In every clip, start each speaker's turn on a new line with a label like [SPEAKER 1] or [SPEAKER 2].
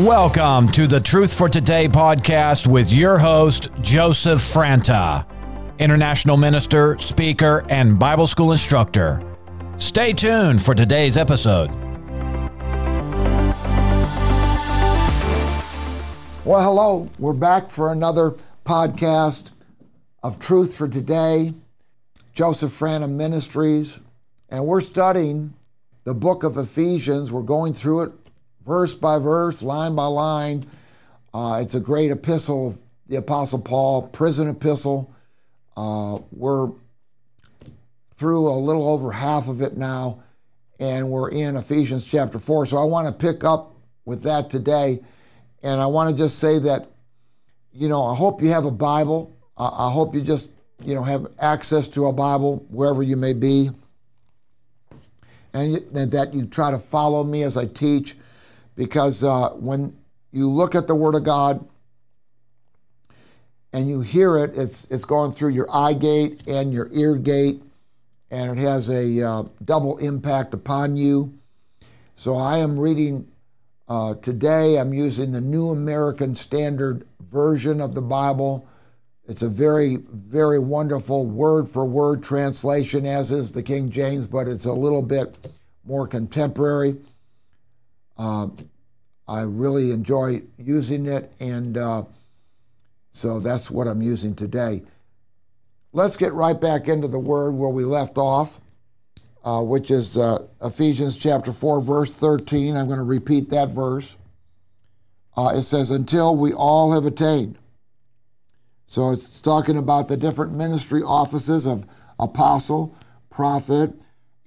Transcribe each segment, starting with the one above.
[SPEAKER 1] Welcome to the Truth for Today podcast with your host, Joseph Franta, international minister, speaker, and Bible school instructor. Stay tuned for today's episode.
[SPEAKER 2] Well, hello. We're back for another podcast of Truth for Today, Joseph Franta Ministries, and we're studying the book of Ephesians. We're going through it verse by verse, line by line. Uh, it's a great epistle of the Apostle Paul, prison epistle. Uh, we're through a little over half of it now, and we're in Ephesians chapter 4. So I want to pick up with that today. And I want to just say that, you know, I hope you have a Bible. I hope you just, you know, have access to a Bible wherever you may be. And that you try to follow me as I teach because uh, when you look at the Word of God and you hear it, it's it's going through your eye gate and your ear gate, and it has a uh, double impact upon you. So I am reading uh, today. I'm using the New American Standard Version of the Bible. It's a very, very wonderful word for word translation, as is the King James, but it's a little bit more contemporary. Uh, I really enjoy using it, and uh, so that's what I'm using today. Let's get right back into the word where we left off, uh, which is uh, Ephesians chapter 4, verse 13. I'm going to repeat that verse. Uh, it says, Until we all have attained. So it's talking about the different ministry offices of apostle, prophet,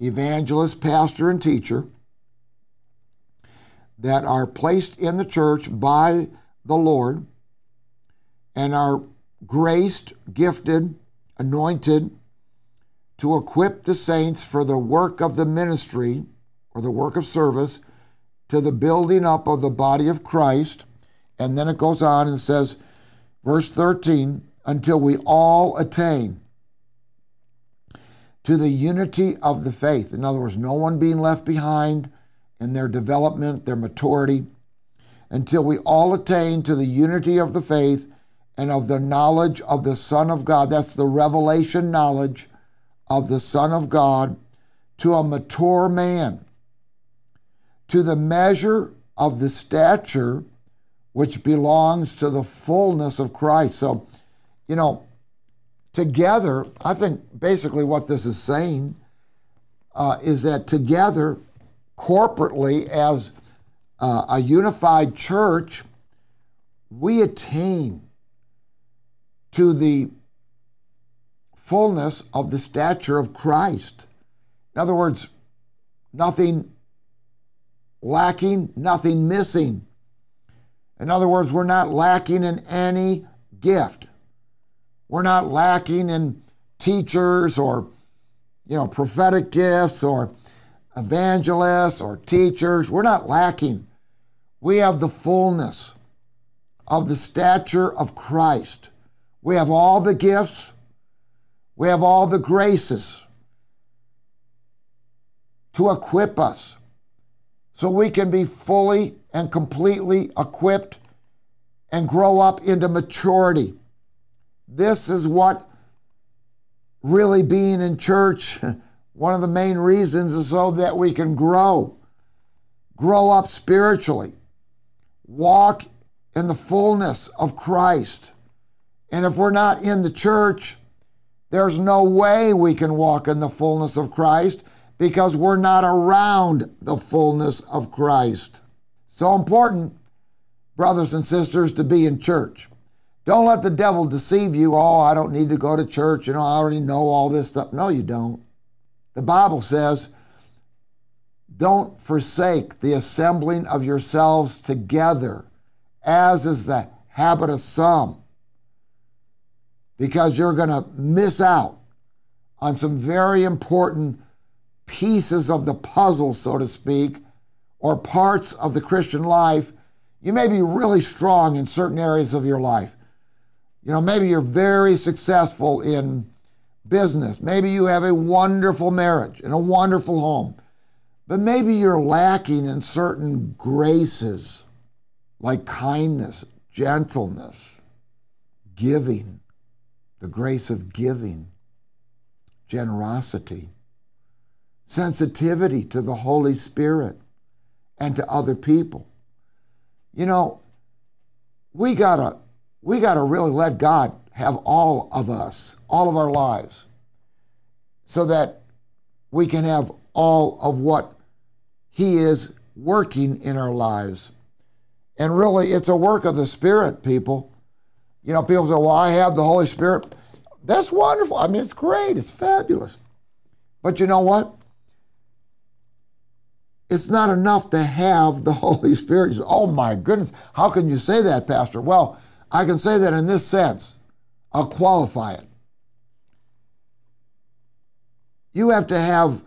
[SPEAKER 2] evangelist, pastor, and teacher that are placed in the church by the Lord and are graced, gifted, anointed to equip the saints for the work of the ministry or the work of service to the building up of the body of Christ. And then it goes on and says, verse 13, until we all attain to the unity of the faith. In other words, no one being left behind in their development, their maturity, until we all attain to the unity of the faith and of the knowledge of the Son of God. That's the revelation knowledge of the Son of God to a mature man, to the measure of the stature which belongs to the fullness of Christ. So, you know, together, I think basically what this is saying uh, is that together corporately as uh, a unified church, we attain to the fullness of the stature of Christ. In other words, nothing lacking, nothing missing. In other words, we're not lacking in any gift. We're not lacking in teachers or you know prophetic gifts or evangelists or teachers. We're not lacking. We have the fullness of the stature of Christ. We have all the gifts, we have all the graces to equip us so we can be fully and completely equipped and grow up into maturity. This is what really being in church One of the main reasons is so that we can grow, grow up spiritually, walk in the fullness of Christ. And if we're not in the church, there's no way we can walk in the fullness of Christ because we're not around the fullness of Christ. So important, brothers and sisters, to be in church. Don't let the devil deceive you. Oh, I don't need to go to church. You know, I already know all this stuff. No, you don't. The Bible says, don't forsake the assembling of yourselves together, as is the habit of some, because you're going to miss out on some very important pieces of the puzzle, so to speak, or parts of the Christian life. You may be really strong in certain areas of your life. You know, maybe you're very successful in business. Maybe you have a wonderful marriage and a wonderful home, but maybe you're lacking in certain graces. like kindness, gentleness, giving, the grace of giving, generosity, sensitivity to the Holy Spirit and to other people. You know, we gotta we gotta really let God have all of us, all of our lives, so that we can have all of what He is working in our lives. And really, it's a work of the Spirit, people. You know, people say, well, I have the Holy Spirit. That's wonderful. I mean, it's great, it's fabulous. But you know what? It's not enough to have the Holy Spirit. Say, oh my goodness, how can you say that, Pastor? Well, I can say that in this sense. I'll qualify it. You have to have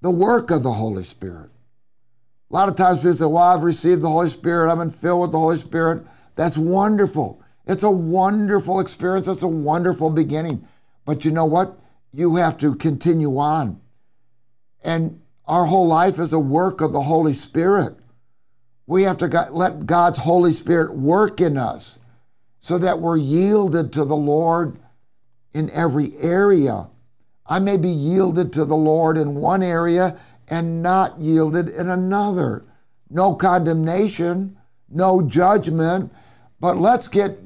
[SPEAKER 2] the work of the Holy Spirit. A lot of times people say, Well, I've received the Holy Spirit, I've been filled with the Holy Spirit. That's wonderful. It's a wonderful experience, it's a wonderful beginning. But you know what? You have to continue on. And our whole life is a work of the Holy Spirit. We have to let God's Holy Spirit work in us so that we're yielded to the Lord in every area. I may be yielded to the Lord in one area and not yielded in another. No condemnation, no judgment, but let's get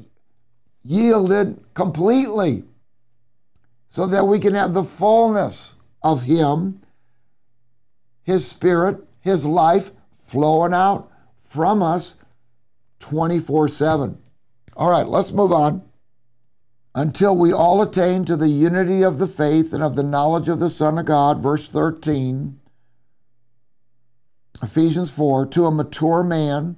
[SPEAKER 2] yielded completely so that we can have the fullness of Him, His Spirit, His life flowing out from us 24 7. All right, let's move on. Until we all attain to the unity of the faith and of the knowledge of the Son of God, verse 13. Ephesians 4, to a mature man,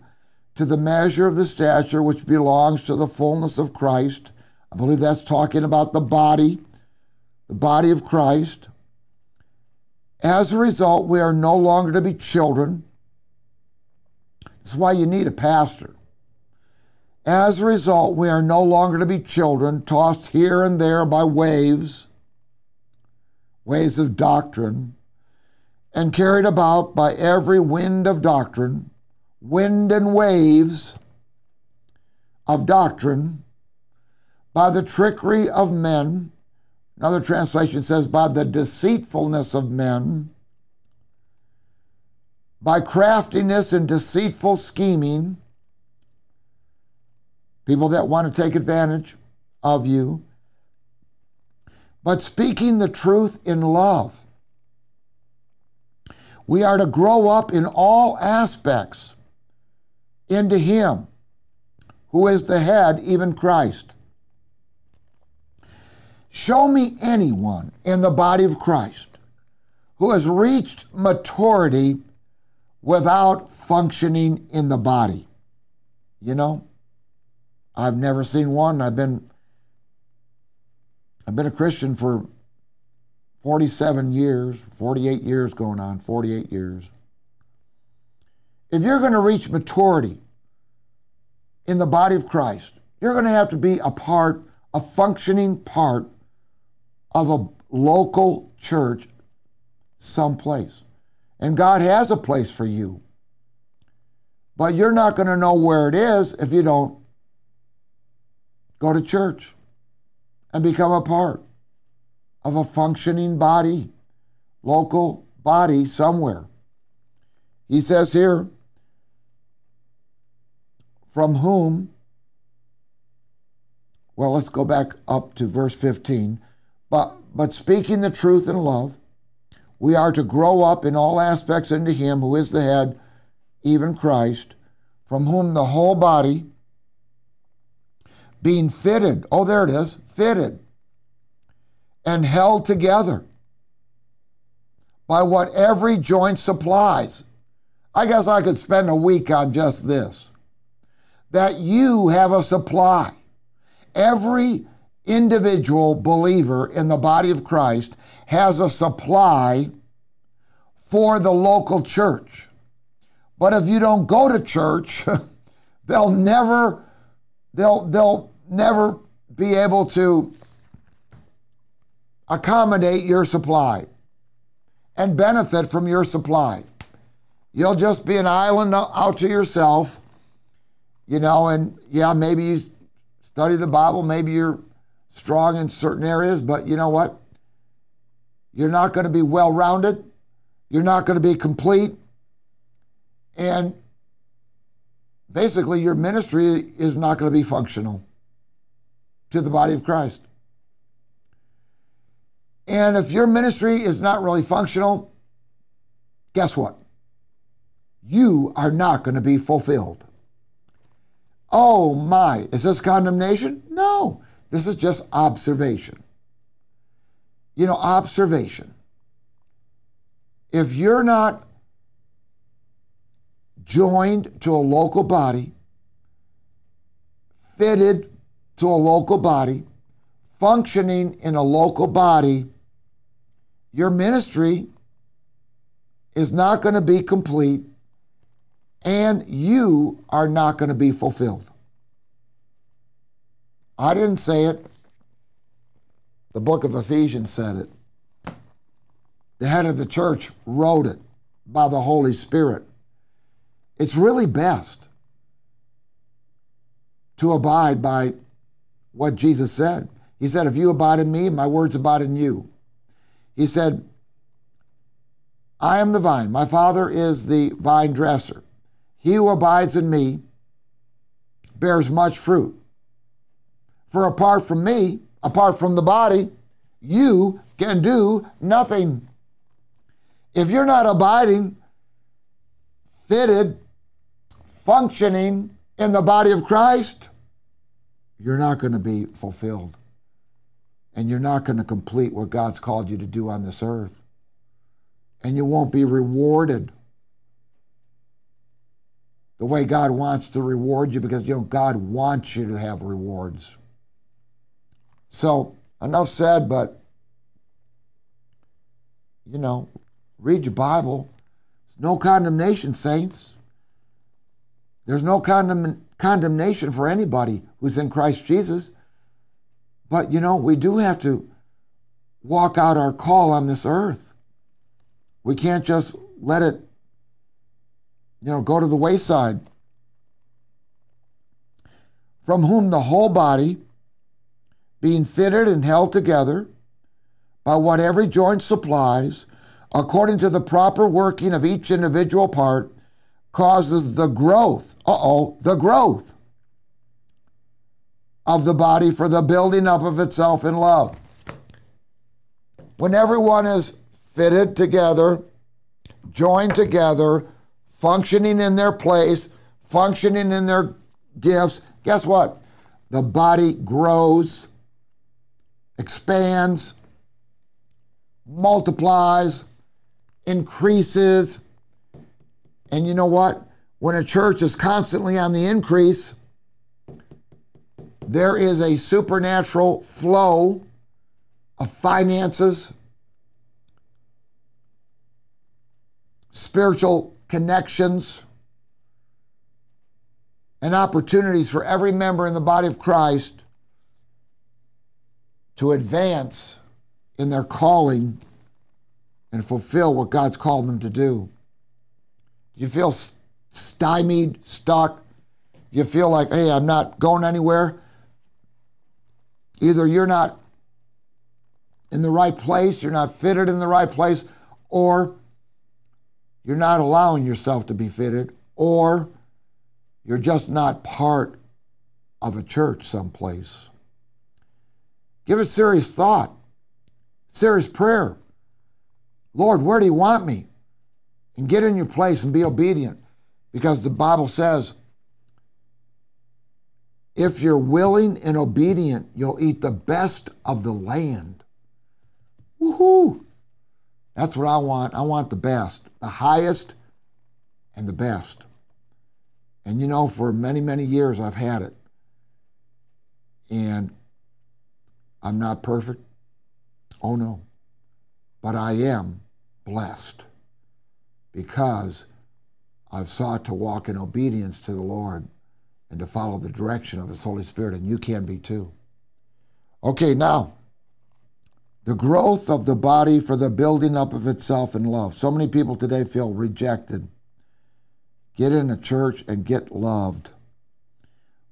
[SPEAKER 2] to the measure of the stature which belongs to the fullness of Christ. I believe that's talking about the body, the body of Christ. As a result, we are no longer to be children. That's why you need a pastor. As a result, we are no longer to be children, tossed here and there by waves, waves of doctrine and carried about by every wind of doctrine, wind and waves of doctrine, by the trickery of men. Another translation says, by the deceitfulness of men, by craftiness and deceitful scheming, people that want to take advantage of you, but speaking the truth in love we are to grow up in all aspects into Him who is the head, even Christ. Show me anyone in the body of Christ who has reached maturity without functioning in the body. You know, I've never seen one. I've been I've been a Christian for 47 years, 48 years going on, 48 years. If you're going to reach maturity in the body of Christ, you're going to have to be a part, a functioning part of a local church someplace. And God has a place for you. But you're not going to know where it is if you don't go to church and become a part of a functioning body, local body somewhere. He says here, from whom, well, let's go back up to verse 15. But, but speaking the truth in love, we are to grow up in all aspects into Him who is the head, even Christ, from whom the whole body, being fitted, oh, there it is, fitted and held together by what every joint supplies. I guess I could spend a week on just this. That you have a supply. Every individual believer in the body of Christ has a supply for the local church. But if you don't go to church, they'll never they'll they'll never be able to accommodate your supply and benefit from your supply. You'll just be an island out to yourself You know, and yeah, maybe you study the Bible, maybe you're strong in certain areas, but you know what? You're not going to be well rounded. You're not going to be complete. And basically, your ministry is not going to be functional to the body of Christ. And if your ministry is not really functional, guess what? You are not going to be fulfilled. Oh my, is this condemnation? No, this is just observation. You know, observation. If you're not joined to a local body, fitted to a local body, functioning in a local body, your ministry is not going to be complete and you are not going to be fulfilled. I didn't say it. The book of Ephesians said it. The head of the church wrote it by the Holy Spirit. It's really best to abide by what Jesus said. He said, If you abide in me, my words abide in you. He said, I am the vine, my Father is the vine dresser. He who abides in me bears much fruit. For apart from me, apart from the body, you can do nothing. If you're not abiding, fitted, functioning in the body of Christ, you're not going to be fulfilled. And you're not going to complete what God's called you to do on this earth. And you won't be rewarded the way God wants to reward you because you know God wants you to have rewards. So, enough said, but you know, read your Bible. There's no condemnation, saints. There's no condemn- condemnation for anybody who's in Christ Jesus. But you know, we do have to walk out our call on this earth. We can't just let it you know, go to the wayside. From whom the whole body, being fitted and held together by what every joint supplies, according to the proper working of each individual part, causes the growth, uh oh, the growth of the body for the building up of itself in love. When everyone is fitted together, joined together, functioning in their place, functioning in their gifts, guess what? The body grows, expands, multiplies, increases. And you know what? When a church is constantly on the increase, there is a supernatural flow of finances, spiritual connections, and opportunities for every member in the body of Christ to advance in their calling and fulfill what God's called them to do. You feel stymied, stuck? You feel like, hey, I'm not going anywhere? Either you're not in the right place, you're not fitted in the right place, or you're not allowing yourself to be fitted, or you're just not part of a church someplace. Give it serious thought, serious prayer. Lord, where do you want me? And get in your place and be obedient because the Bible says if you're willing and obedient, you'll eat the best of the land. Woohoo! That's what I want. I want the best, the highest and the best. And you know, for many, many years I've had it. And I'm not perfect. Oh no. But I am blessed because I've sought to walk in obedience to the Lord and to follow the direction of His Holy Spirit, and you can be too. Okay, now the growth of the body for the building up of itself in love. So many people today feel rejected. Get in a church and get loved.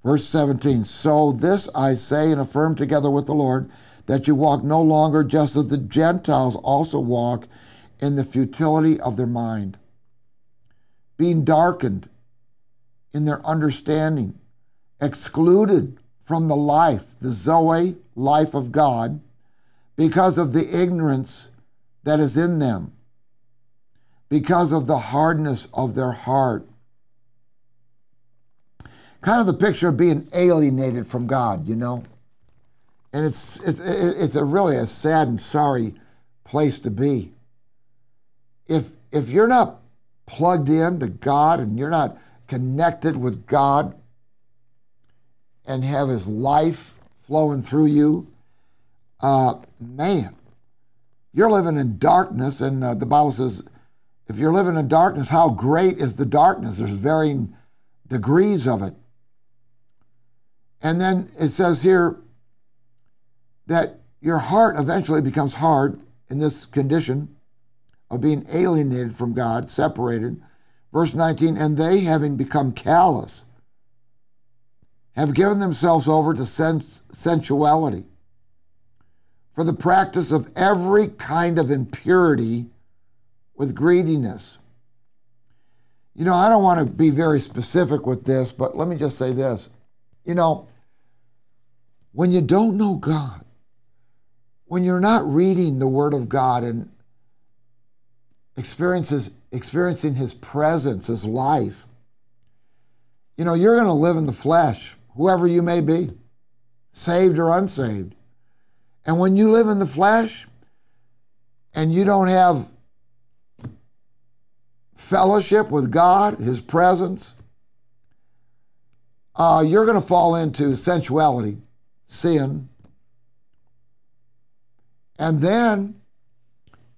[SPEAKER 2] Verse 17 So this I say and affirm together with the Lord, that you walk no longer just as the Gentiles also walk in the futility of their mind, being darkened in their understanding, excluded from the life, the Zoe life of God, because of the ignorance that is in them, because of the hardness of their heart kind of the picture of being alienated from God, you know. And it's it's it's a really a sad and sorry place to be. If if you're not plugged in to God and you're not connected with God and have His life flowing through you, uh, man, you're living in darkness. And uh, the Bible says, if you're living in darkness, how great is the darkness? There's varying degrees of it. And then it says here that your heart eventually becomes hard in this condition of being alienated from God, separated. Verse 19, and they, having become callous, have given themselves over to sens- sensuality for the practice of every kind of impurity with greediness. You know, I don't want to be very specific with this, but let me just say this. You know, when you don't know God, when you're not reading the Word of God and experiences experiencing His presence, His life, you know, you're going to live in the flesh, whoever you may be, saved or unsaved. And when you live in the flesh and you don't have fellowship with God, His presence, uh, you're going to fall into sensuality, sin. And then,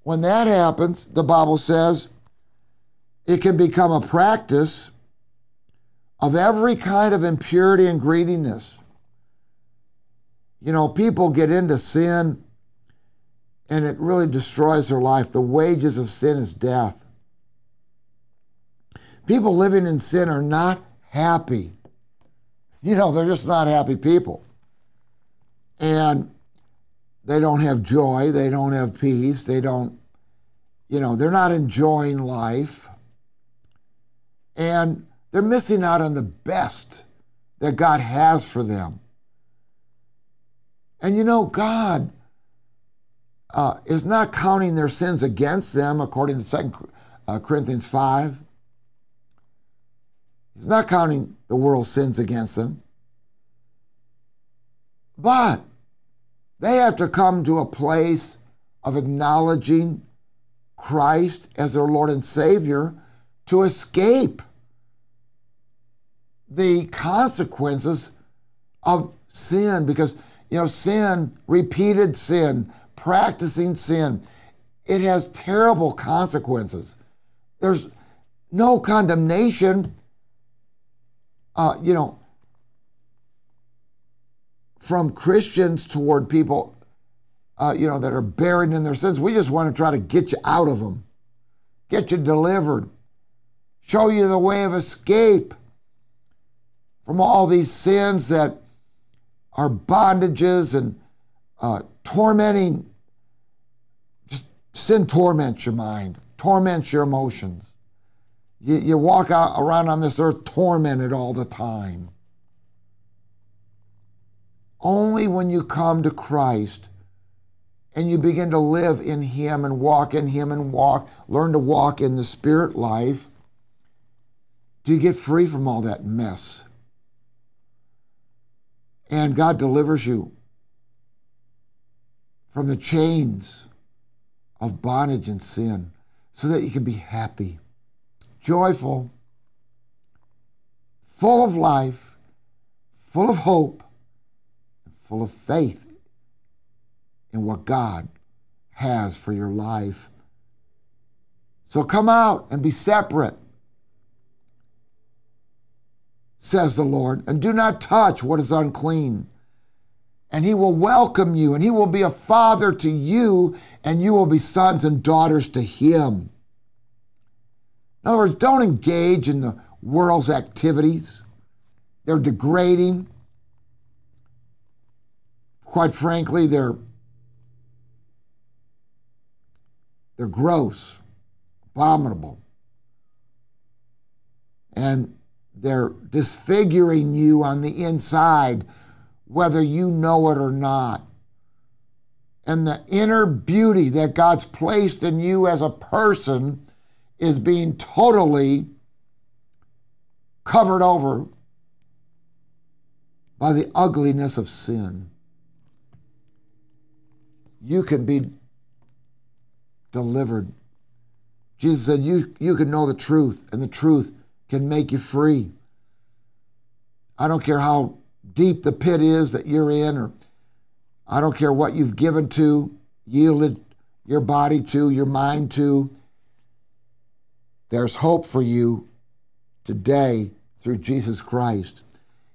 [SPEAKER 2] when that happens, the Bible says it can become a practice of every kind of impurity and greediness. You know, people get into sin and it really destroys their life. The wages of sin is death. People living in sin are not happy. You know, they're just not happy people. And they don't have joy, they don't have peace, they don't, you know, they're not enjoying life. And they're missing out on the best that God has for them. And you know, God uh, is not counting their sins against them, according to 2 uh, Corinthians 5. He's not counting the world's sins against them. But they have to come to a place of acknowledging Christ as their Lord and Savior to escape the consequences of sin. Because you know sin repeated sin practicing sin it has terrible consequences. There's no condemnation. Uh, you know, from Christians toward people, uh, you know, that are buried in their sins. We just want to try to get you out of them, get you delivered, show you the way of escape from all these sins that are bondages and uh, tormenting. Just sin torments your mind, torments your emotions. You, you walk out, around on this earth tormented all the time. Only when you come to Christ and you begin to live in Him and walk in Him and walk, learn to walk in the Spirit life, do you get free from all that mess. And God delivers you from the chains of bondage and sin so that you can be happy joyful, full of life, full of hope, full of faith in what God has for your life. So come out and be separate, says the Lord, and do not touch what is unclean. And he will welcome you, and he will be a father to you, and you will be sons and daughters to him. In other words, don't engage in the world's activities. they're degrading. Quite frankly, they're they're gross, abominable. And they're disfiguring you on the inside, whether you know it or not. And the inner beauty that God's placed in you as a person is being totally covered over by the ugliness of sin. You can be delivered. Jesus said, you, you can know the truth, and the truth can make you free. I don't care how deep the pit is that you're in, or I don't care what you've given to, yielded your body to, your mind to. There's hope for you today through Jesus Christ.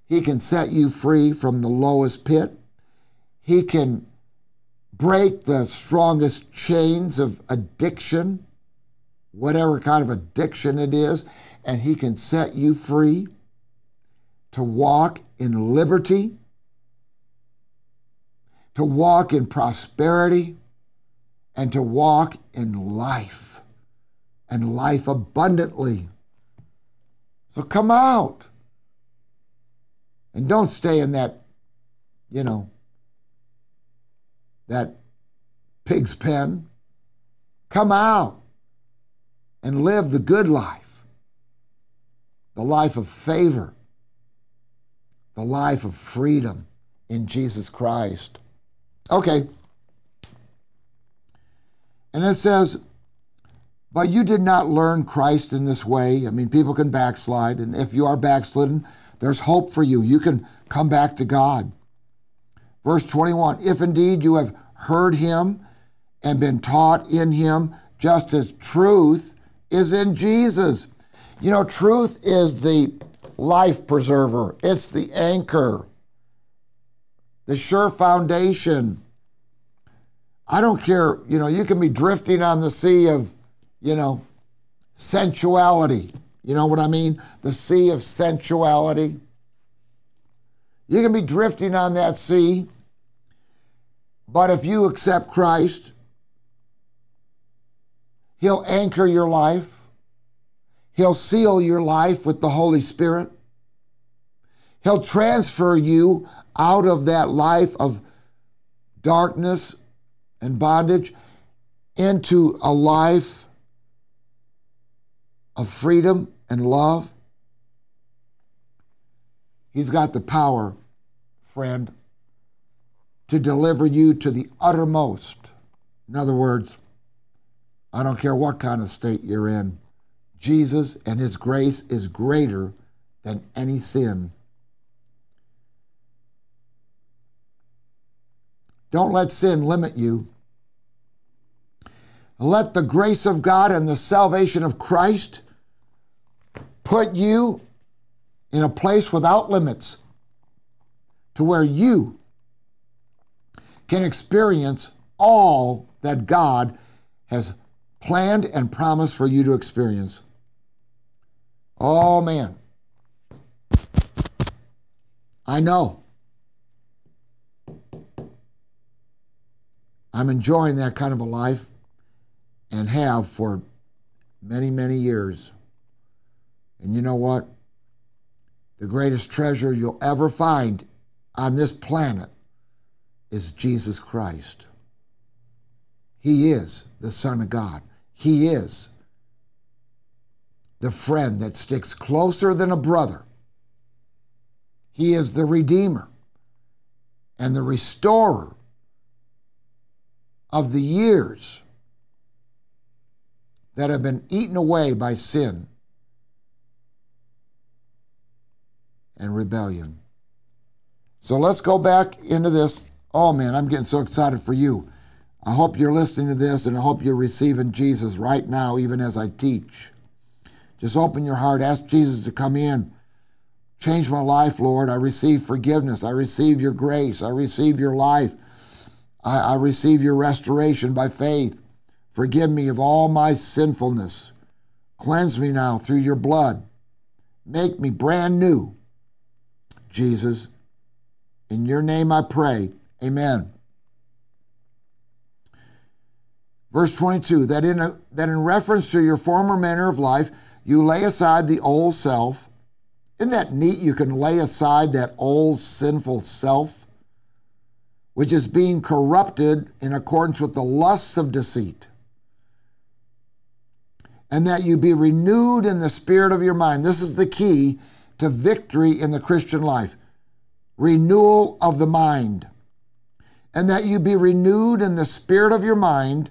[SPEAKER 2] He can set you free from the lowest pit. He can break the strongest chains of addiction, whatever kind of addiction it is, and He can set you free to walk in liberty, to walk in prosperity, and to walk in life and life abundantly. So come out and don't stay in that, you know, that pig's pen. Come out and live the good life, the life of favor, the life of freedom in Jesus Christ. Okay. And it says, but you did not learn Christ in this way. I mean, people can backslide, and if you are backslidden, there's hope for you. You can come back to God. Verse 21 If indeed you have heard him and been taught in him, just as truth is in Jesus. You know, truth is the life preserver, it's the anchor, the sure foundation. I don't care, you know, you can be drifting on the sea of, you know, sensuality. You know what I mean? The sea of sensuality. You can be drifting on that sea but if you accept Christ, He'll anchor your life, He'll seal your life with the Holy Spirit, He'll transfer you out of that life of darkness and bondage into a life of freedom and love. He's got the power, friend to deliver you to the uttermost. In other words, I don't care what kind of state you're in, Jesus and His grace is greater than any sin. Don't let sin limit you. Let the grace of God and the salvation of Christ put you in a place without limits to where you can experience all that God has planned and promised for you to experience. Oh, man. I know. I'm enjoying that kind of a life and have for many, many years. And you know what? The greatest treasure you'll ever find on this planet is Jesus Christ. He is the Son of God. He is the friend that sticks closer than a brother. He is the Redeemer and the Restorer of the years that have been eaten away by sin and rebellion. So let's go back into this Oh man, I'm getting so excited for you. I hope you're listening to this and I hope you're receiving Jesus right now, even as I teach. Just open your heart, ask Jesus to come in. Change my life, Lord. I receive forgiveness. I receive your grace. I receive your life. I, I receive your restoration by faith. Forgive me of all my. Sinfulness. Cleanse me now through your blood. Make me brand new Jesus. In your name I pray. Amen. Verse 22 that in, a, that in reference to your former manner of life, you lay aside the old self. Isn't that neat? You can lay aside that old sinful self, which is being corrupted in accordance with the lusts of deceit. And that you be renewed in the spirit of your mind. This is the key to victory in the Christian life renewal of the mind. And that you be renewed in the spirit of your mind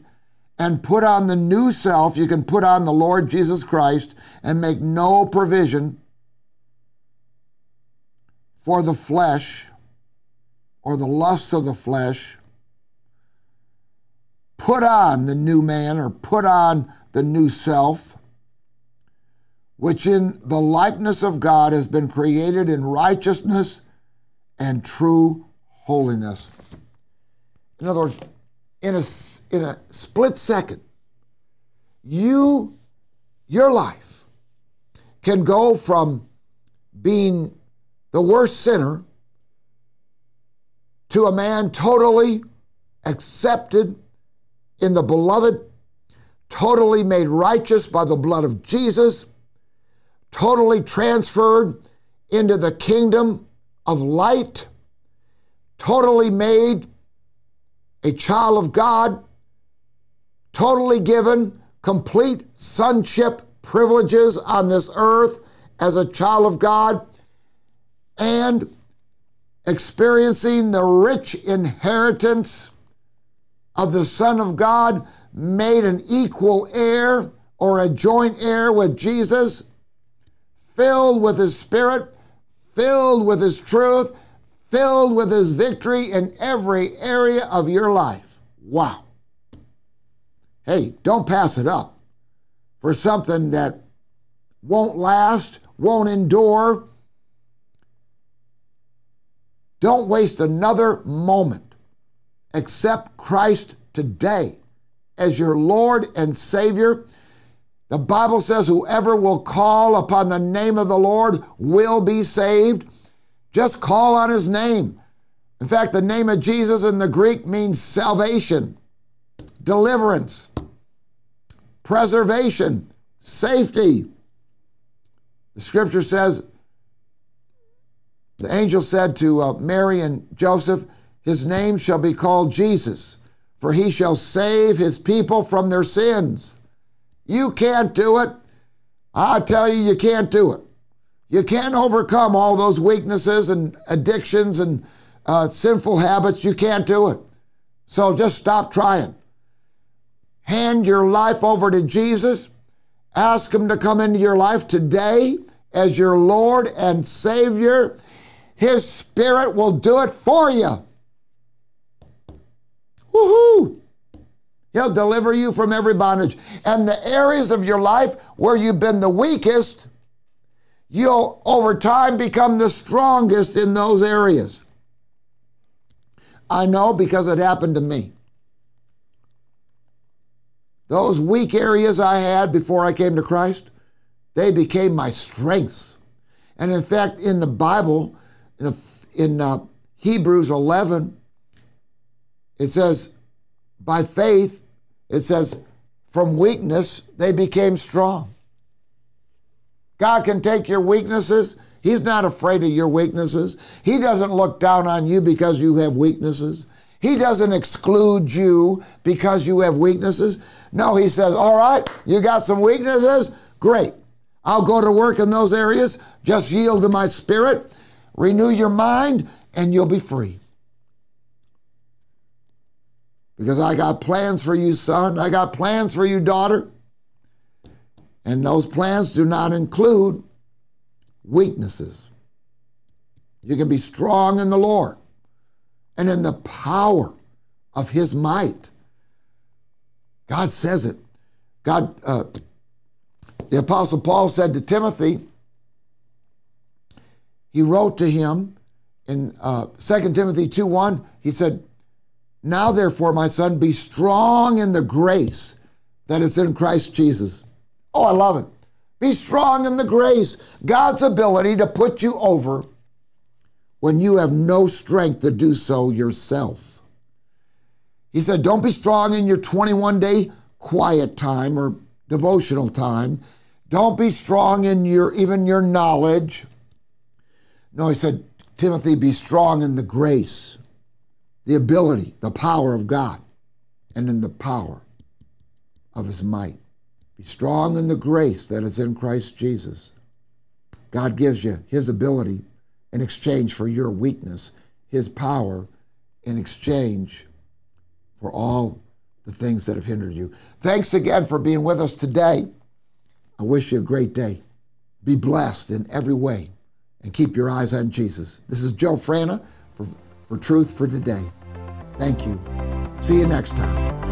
[SPEAKER 2] and put on the new self. You can put on the Lord Jesus Christ and make no provision for the flesh or the lusts of the flesh. Put on the new man or put on the new self, which in the likeness of God has been created in righteousness and true holiness. In other words, in a, in a split second, you, your life can go from being the worst sinner to a man totally accepted in the beloved, totally made righteous by the blood of Jesus, totally transferred into the kingdom of light, totally made a child of God, totally given complete sonship privileges on this earth as a child of God, and experiencing the rich inheritance of the Son of God, made an equal heir or a joint heir with Jesus, filled with His Spirit, filled with His truth, filled with his victory in every area of your life. Wow. Hey, don't pass it up for something that won't last, won't endure. Don't waste another moment. Accept Christ today as your Lord and Savior. The Bible says, Whoever will call upon the name of the Lord will be saved. Just call on his name. In fact, the name of Jesus in the Greek means salvation, deliverance, preservation, safety. The scripture says, the angel said to uh, Mary and Joseph, His name shall be called Jesus, for he shall save his people from their sins. You can't do it. I tell you, you can't do it. You can't overcome all those weaknesses and addictions and uh, sinful habits. You can't do it. So just stop trying. Hand your life over to Jesus. Ask Him to come into your life today as your Lord and Savior. His Spirit will do it for you. Woohoo! He'll deliver you from every bondage. And the areas of your life where you've been the weakest, you'll over time become the strongest in those areas. I know because it happened to me. Those weak areas I had before I came to Christ, they became my strengths. And in fact, in the Bible, in, in uh, Hebrews 11, it says, by faith, it says, from weakness, they became strong. God can take your weaknesses. He's not afraid of your weaknesses. He doesn't look down on you because you have weaknesses. He doesn't exclude you because you have weaknesses. No, he says, All right, you got some weaknesses? Great. I'll go to work in those areas. Just yield to my spirit, renew your mind, and you'll be free. Because I got plans for you, son. I got plans for you, daughter. And those plans do not include weaknesses. You can be strong in the Lord and in the power of his might. God says it. God, uh, the Apostle Paul said to Timothy, he wrote to him in uh, 2 Timothy 2 1, he said, Now therefore, my son, be strong in the grace that is in Christ Jesus. Oh, I love it. Be strong in the grace, God's ability to put you over when you have no strength to do so yourself. He said, Don't be strong in your 21 day quiet time or devotional time. Don't be strong in your even your knowledge. No, he said, Timothy, be strong in the grace, the ability, the power of God, and in the power of his might. Be strong in the grace that is in Christ Jesus. God gives you his ability in exchange for your weakness, his power in exchange for all the things that have hindered you. Thanks again for being with us today. I wish you a great day. Be blessed in every way and keep your eyes on Jesus. This is Joe Frana for, for Truth for Today. Thank you. See you next time.